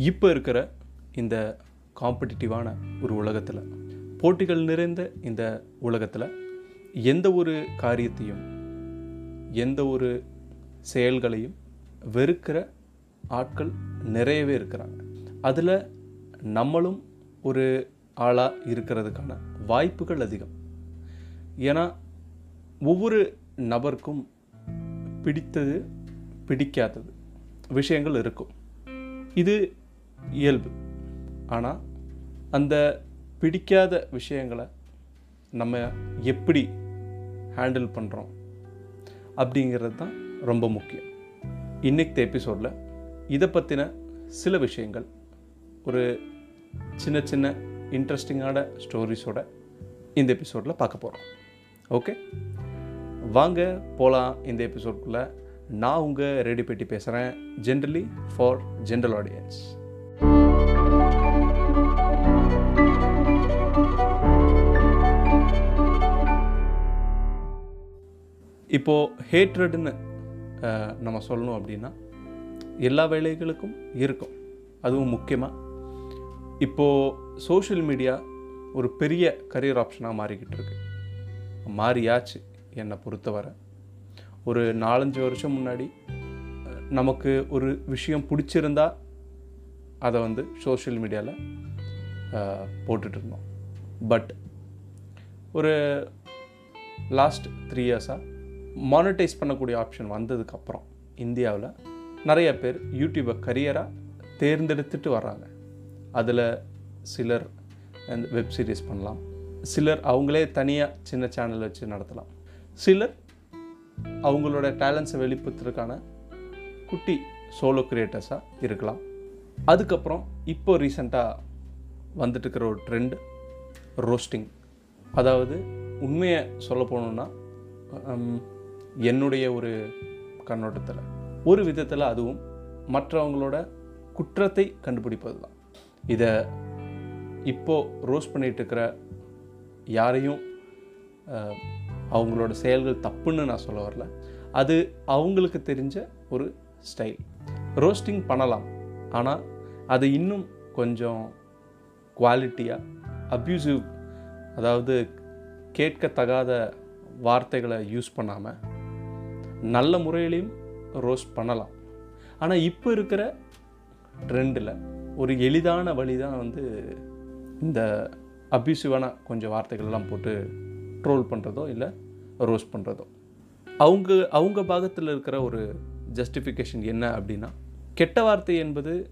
இப்போ இருக்கிற இந்த காம்படிட்டிவான ஒரு உலகத்தில் போட்டிகள் நிறைந்த இந்த உலகத்தில் எந்த ஒரு காரியத்தையும் எந்த ஒரு செயல்களையும் வெறுக்கிற ஆட்கள் நிறையவே இருக்கிறாங்க. அதில் நம்மளும் ஒரு ஆளாக இருக்கிறதுக்கான வாய்ப்புகள் அதிகம். ஏன்னா ஒவ்வொரு நபருக்கும் பிடித்தது பிடிக்காதது விஷயங்கள் இருக்கும். இது இயல்பு. ஆனால் அந்த பிடிக்காத விஷயங்களை நம்ம எப்படி ஹேண்டில் பண்ணுறோம் அப்படிங்கிறது தான் ரொம்ப முக்கியம். இன்னைக்கு எபிசோடில் இதை பற்றின சில விஷயங்கள் ஒரு சின்ன சின்ன இன்ட்ரெஸ்டிங்கான ஸ்டோரிஸோட இந்த எபிசோடில் பார்க்க போகிறோம் ஓகே வாங்க போகலாம் இந்த எபிசோட்குள்ளே நான் உங்கள் ரெடி பேட்டி பேசுகிறேன் ஜென்ரலி ஃபார் ஜென்ரல் ஆடியன்ஸ் இப்போது ஹேட்ரட்னு நம்ம சொல்லணும் அப்படின்னா எல்லா வேலைகளுக்கும் இருக்கும். அதுவும் முக்கியமாக இப்போது சோஷியல் மீடியா ஒரு பெரிய கரியர் ஆப்ஷனாக மாறிக்கிட்டு இருக்கு. மாறியாச்சு என்னை பொறுத்தவரை. ஒரு நாலஞ்சு வருஷம் முன்னாடி நமக்கு ஒரு விஷயம் பிடிச்சிருந்தா அதை வந்து சோஷியல் மீடியாவில் போட்டுட்டு இருந்தோம். பட் ஒரு லாஸ்ட் த்ரீ இயர்ஸாக மானிட்டைஸ் பண்ணக்கூடிய ஆப்ஷன் வந்ததுக்கப்புறம் இந்தியாவில் நிறைய பேர் யூடியூப்பை கரியராக தேர்ந்தெடுத்துட்டு வர்றாங்க. அதில் சிலர் வெப் சீரிஸ் பண்ணலாம். சிலர் அவங்களே தனியாக சின்ன சேனல் வச்சு நடத்தலாம். சிலர் அவங்களோட டேலண்ட்ஸை வெளிப்படுத்துறதுக்கான குட்டி சோலோ கிரியேட்டர்ஸாக இருக்கலாம். அதுக்கப்புறம் இப்போ ரீசெண்டாக வந்துட்டு இருக்கிற ஒரு ட்ரெண்ட் ரோஸ்டிங் அதாவது உண்மையை சொல்ல போகணுன்னா என்னுடைய ஒரு கண்ணோட்டத்தில். ஒரு விதத்தில் அதுவும் மற்றவங்களோட குற்றத்தை கண்டுபிடிப்பது தான் இதை இப்போ ரோஸ் பண்ணிகிட்ருக்கிற இருக்கிற யாரையும் அவங்களோட செயல்கள் தப்புன்னு நான் சொல்ல வரல. அது அவங்களுக்கு தெரிஞ்ச ஒரு ஸ்டைல் ரோஸ்டிங் பண்ணலாம். ஆனால் அது இன்னும் கொஞ்சம் குவாலிட்டியாக அப்யூசிவ் அதாவது கேட்கத்தகாத வார்த்தைகளை யூஸ் பண்ணாமல் நல்ல முறையிலையும் ரோஸ்ட் பண்ணலாம். ஆனால் இப்போ இருக்கிற ட்ரெண்டில் ஒரு எளிதான வழி தான் வந்து இந்த அப்யூசிவான கொஞ்சம் வார்த்தைகள்லாம் போட்டு ட்ரோல் பண்ணுறதோ இல்லை ரோஸ்ட் பண்ணுறதோ அவங்க அவங்க பாகத்தில் இருக்கிற ஒரு ஜஸ்டிஃபிகேஷன் என்ன அப்படின்னா கெட்ட வார்த்தை என்பது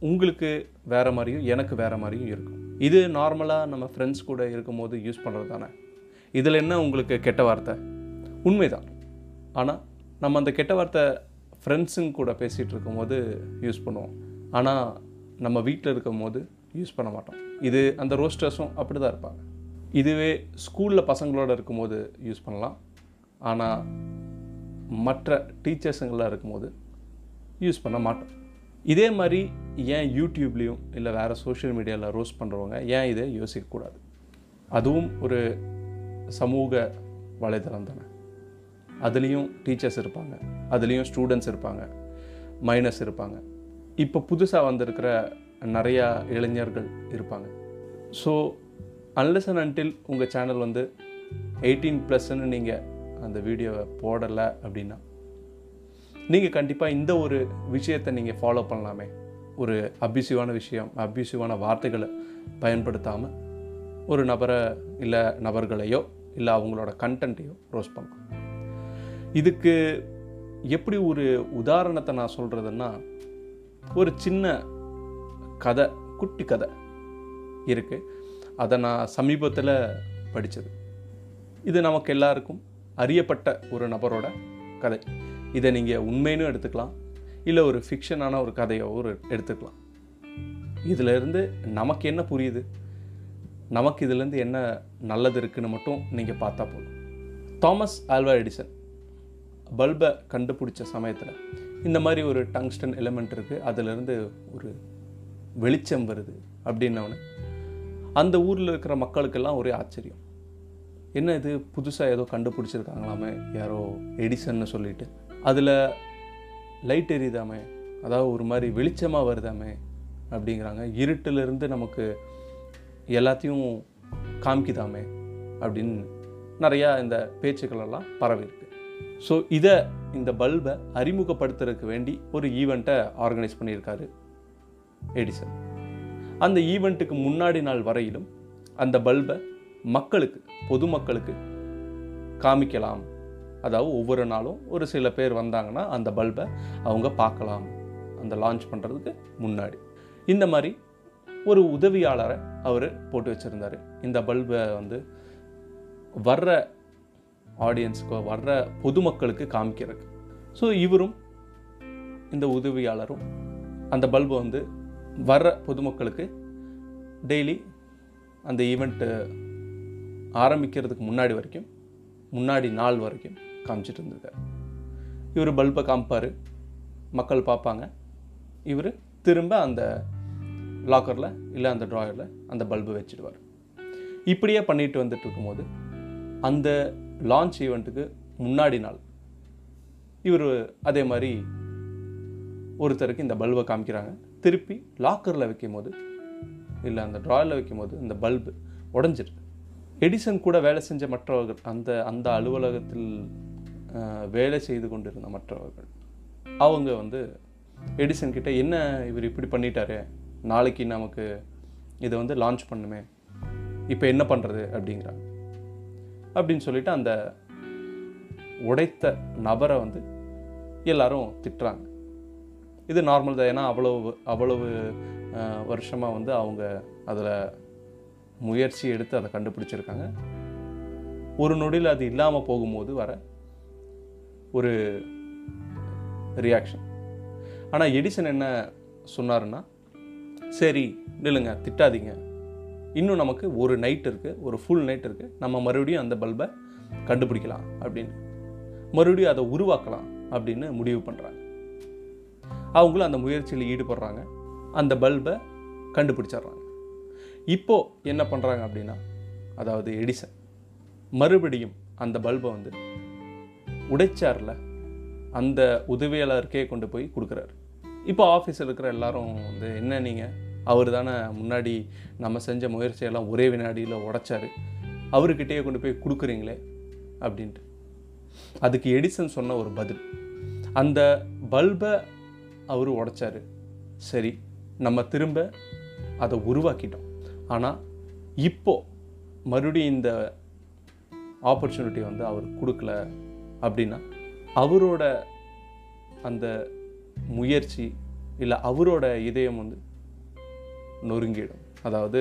உங்களுக்கு வேறு மாதிரியும் எனக்கு வேறு மாதிரியும் இருக்கும். இது நார்மலாக நம்ம ஃப்ரெண்ட்ஸ் கூட இருக்கும்போது யூஸ் பண்ணுறது தானே இதில் என்ன உங்களுக்கு கெட்ட வார்த்தை? உண்மைதான். ஆனால் நம்ம அந்த கெட்ட வார்த்தை ஃப்ரெண்ட்ஸுங்க கூட பேசிகிட்டு இருக்கும்போது யூஸ் பண்ணுவோம். ஆனால் நம்ம வீட்டில் இருக்கும் போது யூஸ் பண்ண மாட்டோம். இது அந்த ரோஸ்டர்ஸும் அப்படி தான் இருப்பாங்க. இதுவே ஸ்கூலில் பசங்களோட இருக்கும்போது யூஸ் பண்ணலாம். ஆனால் மற்ற டீச்சர்ஸுங்களாக இருக்கும்போது யூஸ் பண்ண மாட்டோம். இதே மாதிரி ஏன் யூடியூப்லேயும் இல்லை வேறு சோஷியல் மீடியாவில் ரோஸ்ட் பண்ணுறவங்க ஏன் இதை யோசிக்கக்கூடாது? அதுவும் ஒரு சமூக வலைதளம் தானே. அதுலேயும் டீச்சர்ஸ் இருப்பாங்க. அதுலேயும் ஸ்டூடெண்ட்ஸ் இருப்பாங்க. மைனஸ் இருப்பாங்க. இப்போ புதுசாக வந்திருக்கிற நிறையா இளைஞர்கள் இருப்பாங்க. ஸோ அன்லெஸ் அண்ட் அன்டில் உங்கள் சேனல் வந்து எயிட்டீன் ப்ளஸ்ன்னு நீங்கள் அந்த வீடியோவை போடலை அப்படின்னா நீங்கள் கண்டிப்பாக இந்த ஒரு விஷயத்தை நீங்கள் ஃபாலோ பண்ணலாமே. ஒரு அப்யூசிவான விஷயம் அப்யூசிவான வார்த்தைகளை பயன்படுத்தாமல் ஒரு நபரை இல்லை நபர்களையோ இல்லை அவங்களோட கண்டென்ட்டையோ ரோஸ் பண்ணலாம். இதுக்கு எப்படி ஒரு உதாரணத்தை நான் சொல்கிறதுன்னா ஒரு சின்ன கதை குட்டி கதை இருக்குது அதை நான் சமீபத்தில் படித்தது இது நமக்கு எல்லாருக்கும் அறியப்பட்ட ஒரு நபரோட கதை. இதை நீங்கள் உண்மைன்னு எடுத்துக்கலாம் இல்லை ஒரு ஃபிக்ஷனான ஒரு கதையோ ஒரு எடுத்துக்கலாம். இதிலேருந்து நமக்கு என்ன புரியுது? நமக்கு இதுலேருந்து என்ன நல்லது இருக்குதுன்னு மட்டும் நீங்கள் பார்த்தா போதும். தாமஸ் ஆல்வா எடிசன் பல்பை கண்டுபிடிச்ச சமயத்தில் இந்த மாதிரி ஒரு டங்ஸ்டன் எலிமெண்ட் இருக்குது அதிலிருந்து ஒரு வெளிச்சம் வருது அப்படின்னோடனே அந்த ஊரில் இருக்கிற மக்களுக்கெல்லாம் ஒரே ஆச்சரியம். என்ன இது? புதுசாக ஏதோ கண்டுபிடிச்சிருக்காங்களாமே? யாரோ எடிசன்னு சொல்லிட்டு. அதில் லைட் எரியுதாமே? அதாவது ஒரு மாதிரி வெளிச்சமாக வருதாமே? அப்படிங்கிறாங்க. இருட்டிலிருந்து நமக்கு எல்லாத்தையும் காமிக்குதாமே? அப்படின்னு நிறையா இந்த பேச்சுக்கள் எல்லாம் பரவி இருக்கு ஸோ இதை இந்த பல்பை அறிமுகப்படுத்துறதுக்கு வேண்டி ஒரு ஈவெண்ட்டை ஆர்கனைஸ் பண்ணியிருக்காரு எடிசன் அந்த ஈவெண்ட்டுக்கு முன்னாடி நாள் வரையிலும் அந்த பல்பை மக்களுக்கு பொதுமக்களுக்கு காமிக்கலாம். அதாவது ஒவ்வொரு நாளும் ஒரு சில பேர் வந்தாங்கன்னா அந்த பல்பை அவங்க பார்க்கலாம். அந்த லான்ச் பண்ணுறதுக்கு முன்னாடி. இந்த மாதிரி ஒரு உதவியாளரை அவர் போட்டு வச்சுருந்தார். இந்த பல்பை வந்து வர்ற ஆடியன்ஸுக்கோ வர்ற பொதுமக்களுக்கு காமிக்கிறதுக்கு. ஸோ இவரும் இந்த உதவியாளரும் அந்த பல்பை வந்து வர்ற பொதுமக்களுக்கு டெய்லி அந்த ஈவெண்ட்டு ஆரம்பிக்கிறதுக்கு முன்னாடி வரைக்கும் முன்னாடி நாள் வரைக்கும் காமிச்சிட்டு இருந்தது. இவர் பல்பை காமிப்பார். மக்கள் பார்ப்பாங்க. இவர் திரும்ப அந்த லாக்கரில் இல்லை அந்த ட்ராயரில் அந்த பல்பு வச்சுடுவார். இப்படியே பண்ணிட்டு வந்துட்டு இருக்கும்போது அந்த லான்ச் ஈவெண்ட்டுக்கு முன்னாடி நாள். இவர் அதே மாதிரி ஒருத்தருக்கு இந்த பல்பை காமிக்கிறாங்க. திருப்பி லாக்கரில் வைக்கும் போது இல்லை அந்த ட்ராயரில் வைக்கும் போது இந்த பல்பு உடஞ்சிருக்கு. எடிசன் கூட வேலை செஞ்ச மற்றவர்கள் அந்த அந்த அலுவலகத்தில் வேலை செய்து கொண்டிருந்த மற்றவர்கள் அவங்க வந்து எடிசன் கிட்ட என்ன இவர் இப்படி பண்ணிட்டாரு? நாளைக்கு நமக்கு இதை வந்து லான்ச் பண்ணுமே. இப்போ என்ன பண்ணுறது அப்படிங்கிறாங்க. அப்படின்னு சொல்லிட்டு அந்த உடைத்த நபரை வந்து எல்லாரும் திட்டுறாங்க. இது நார்மல் தான். ஏன்னா அவ்வளவு அவ்வளவு வருஷமாக வந்து அவங்க அதில் முயற்சி எடுத்து அதை கண்டுபிடிச்சிருக்காங்க. ஒரு நொடியில் அது இல்லாமல் போகும்போது வர ஒரு ரியாக்ஷன் ஆனால் எடிசன் என்ன சொன்னாருன்னா சரி நில்லுங்க திட்டாதீங்க. இன்னும் நமக்கு ஒரு நைட் இருக்குது ஒரு ஃபுல் நைட் இருக்குது நம்ம மறுபடியும் அந்த பல்பை கண்டுபிடிக்கலாம் அப்படின்னு. மறுபடியும் அதை உருவாக்கலாம் அப்படின்னு முடிவு பண்ணுறாங்க அவங்களும் அந்த முயற்சியில் ஈடுபடுறாங்க. அந்த பல்பை கண்டுபிடிச்சிடுறாங்க. இப்போது என்ன பண்ணுறாங்க அப்படின்னா அதாவது எடிசன் மறுபடியும் அந்த பல்பை வந்து உடைச்சார்ல அந்த உதவியாளருக்கே கொண்டு போய் கொடுக்குறாரு. இப்போ ஆஃபீஸில் இருக்கிற எல்லாரும் வந்து என்ன நீங்கள் அவர் தானே முன்னாடி நம்ம செஞ்ச முயற்சியெல்லாம் ஒரே வினாடியில் உடைச்சார். அவர்கிட்டயே கொண்டு போய் கொடுக்குறீங்களே அப்படின்ட்டு. அதுக்கு எடிசன் சொன்ன ஒரு பதில். அந்த பல்பை அவர் உடைச்சார். சரி நம்ம திரும்ப அதை உருவாக்கிட்டோம். ஆனால் இப்போது மறுபடியும் இந்த ஆப்பர்ச்சுனிட்டி வந்து அவர் கொடுக்கல அப்படின்னா அவரோட அந்த முயற்சி இல்லை அவரோட இதயம் வந்து நொறுங்கிடும். அதாவது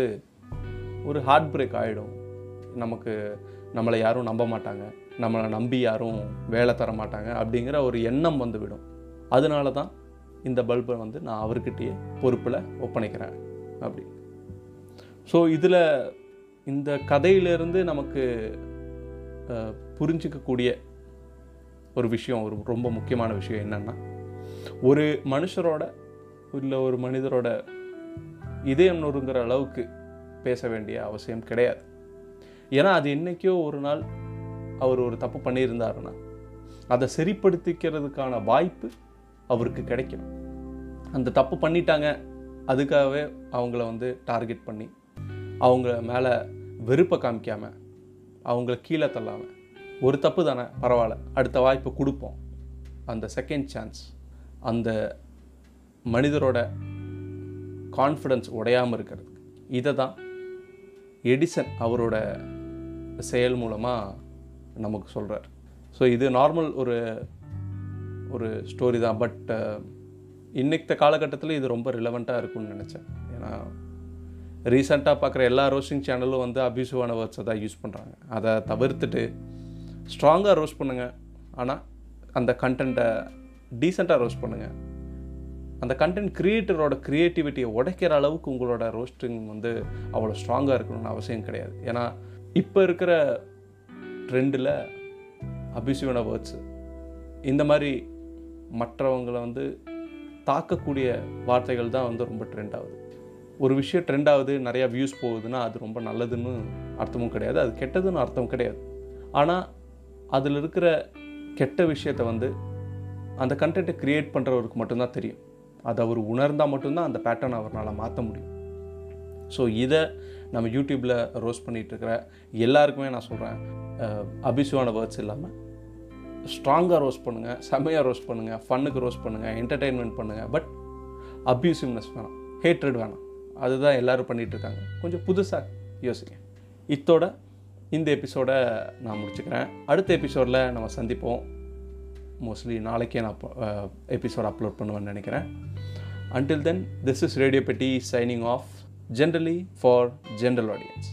ஒரு ஹார்ட் பிரேக் ஆகிடும் நமக்கு நம்மளை யாரும் நம்ப மாட்டாங்க. நம்மளை நம்பி யாரும் வேலை தர மாட்டாங்க அப்படிங்கிற ஒரு எண்ணம் வந்து விடும் அதனால தான் இந்த பல்பை வந்து நான் அவர்கிட்டயே பொறுப்பில் ஒப்படைக்கிறேன் அப்படி. ஸோ இதில் இந்த கதையிலிருந்து நமக்கு புரிஞ்சிக்கக்கூடிய ஒரு விஷயம் ஒரு ரொம்ப முக்கியமான விஷயம் என்னென்னா ஒரு மனுஷரோட இல்லை ஒரு மனிதரோட இதயம் நொறுங்கிற அளவுக்கு பேச வேண்டிய அவசியம் கிடையாது. ஏன்னா அது என்னைக்கோ ஒரு நாள் அவர் ஒரு தப்பு பண்ணியிருந்தாருன்னா அதை சரிப்படுத்திக்கிறதுக்கான வாய்ப்பு அவருக்கு கிடைக்கும். அந்த தப்பு பண்ணிட்டாங்க அதுக்காகவே அவங்கள வந்து டார்கெட் பண்ணி அவங்க மேலே வெறுப்பை காமிக்காமல் அவங்கள கீழே தள்ளாமல் ஒரு தப்பு தானே பரவாயில்ல அடுத்த வாய்ப்பு கொடுப்போம். அந்த செகண்ட் சான்ஸ் அந்த மனிதரோட கான்ஃபிடன்ஸ் உடையாமல் இருக்கிறது இதை தான் எடிசன் அவரோட செயல் மூலமாக நமக்கு சொல்கிறார் ஸோ இது நார்மல் ஒரு ஒரு ஸ்டோரி தான். பட் uh, இன்னைக்கு காலகட்டத்தில் இது ரொம்ப ரிலவெண்ட்டாக இருக்கும்னு நினச்சேன். ஏன்னா ரீசெண்டாக பார்க்குற எல்லா ரோஸ்டிங் சேனலும் வந்து அபியூசிவான வேர்ட்ஸை தான் யூஸ் பண்ணுறாங்க அதை தவிர்த்துட்டு ஸ்ட்ராங்காக ரோஸ்ட் பண்ணுங்கள் ஆனால் அந்த கண்டென்ட்டை டீசெண்டாக ரோஸ்ட் பண்ணுங்கள் அந்த கண்டென்ட் க்ரியேட்டரோட க்ரியேட்டிவிட்டியை உடைக்கிற அளவுக்கு உங்களோட ரோஸ்டிங் வந்து அவ்வளோ ஸ்ட்ராங்காக இருக்கணும்னு அவசியம் கிடையாது. ஏன்னா இப்போ இருக்கிற ட்ரெண்டில் அபியூசிவான வேர்ட்ஸு இந்த மாதிரி மற்றவங்களை வந்து தாக்கக்கூடிய வார்த்தைகள் தான் வந்து ரொம்ப ட்ரெண்ட் ஆகுது. ஒரு விஷயம் ட்ரெண்ட் ஆகுது நிறையா வியூஸ் போகுதுன்னா அது ரொம்ப நல்லதுன்னு அர்த்தமும் கிடையாது. அது கெட்டதுன்னு அர்த்தம் கிடையாது. ஆனால் அதில் இருக்கிற கெட்ட விஷயத்தை வந்து அந்த கண்டென்ட்டை க்ரியேட் பண்ணுறவருக்கு மட்டும்தான் தெரியும். அதை அவர் உணர்ந்தால் மட்டும்தான் அந்த பேட்டர்னை அவரால் மாற்ற முடியும். ஸோ இதை நம்ம யூடியூப்பில் ரோஸ் பண்ணிகிட்ருக்கிற எல்லாருக்குமே நான் சொல்கிறேன் அபிசுவான வேர்ட்ஸ் இல்லாமல் ஸ்ட்ராங்காக ரோஸ்ட் பண்ணுங்கள் செம்மையாக ரோஸ்ட் பண்ணுங்கள் ஃபன்னுக்கு ரோஸ்ட் பண்ணுங்கள் என்டர்டெயின்மெண்ட் பண்ணுங்கள் பட் அப்யூசிவ்னஸ் வேணாம் ஹேட்ரட் வேணாம். அதுதான் எல்லோரும் பண்ணிகிட்ருக்காங்க கொஞ்சம் புதுசாக யோசிங்க. இத்தோட இந்த எபிசோடை நான் முடிச்சுக்கிறேன். அடுத்த எபிசோடில் நம்ம சந்திப்போம். மோஸ்ட்லி நாளைக்கே நான் எபிசோட் அப்லோட் பண்ணுவேன்னு நினைக்கிறேன் until then this is radio Petti signing off generally for general audience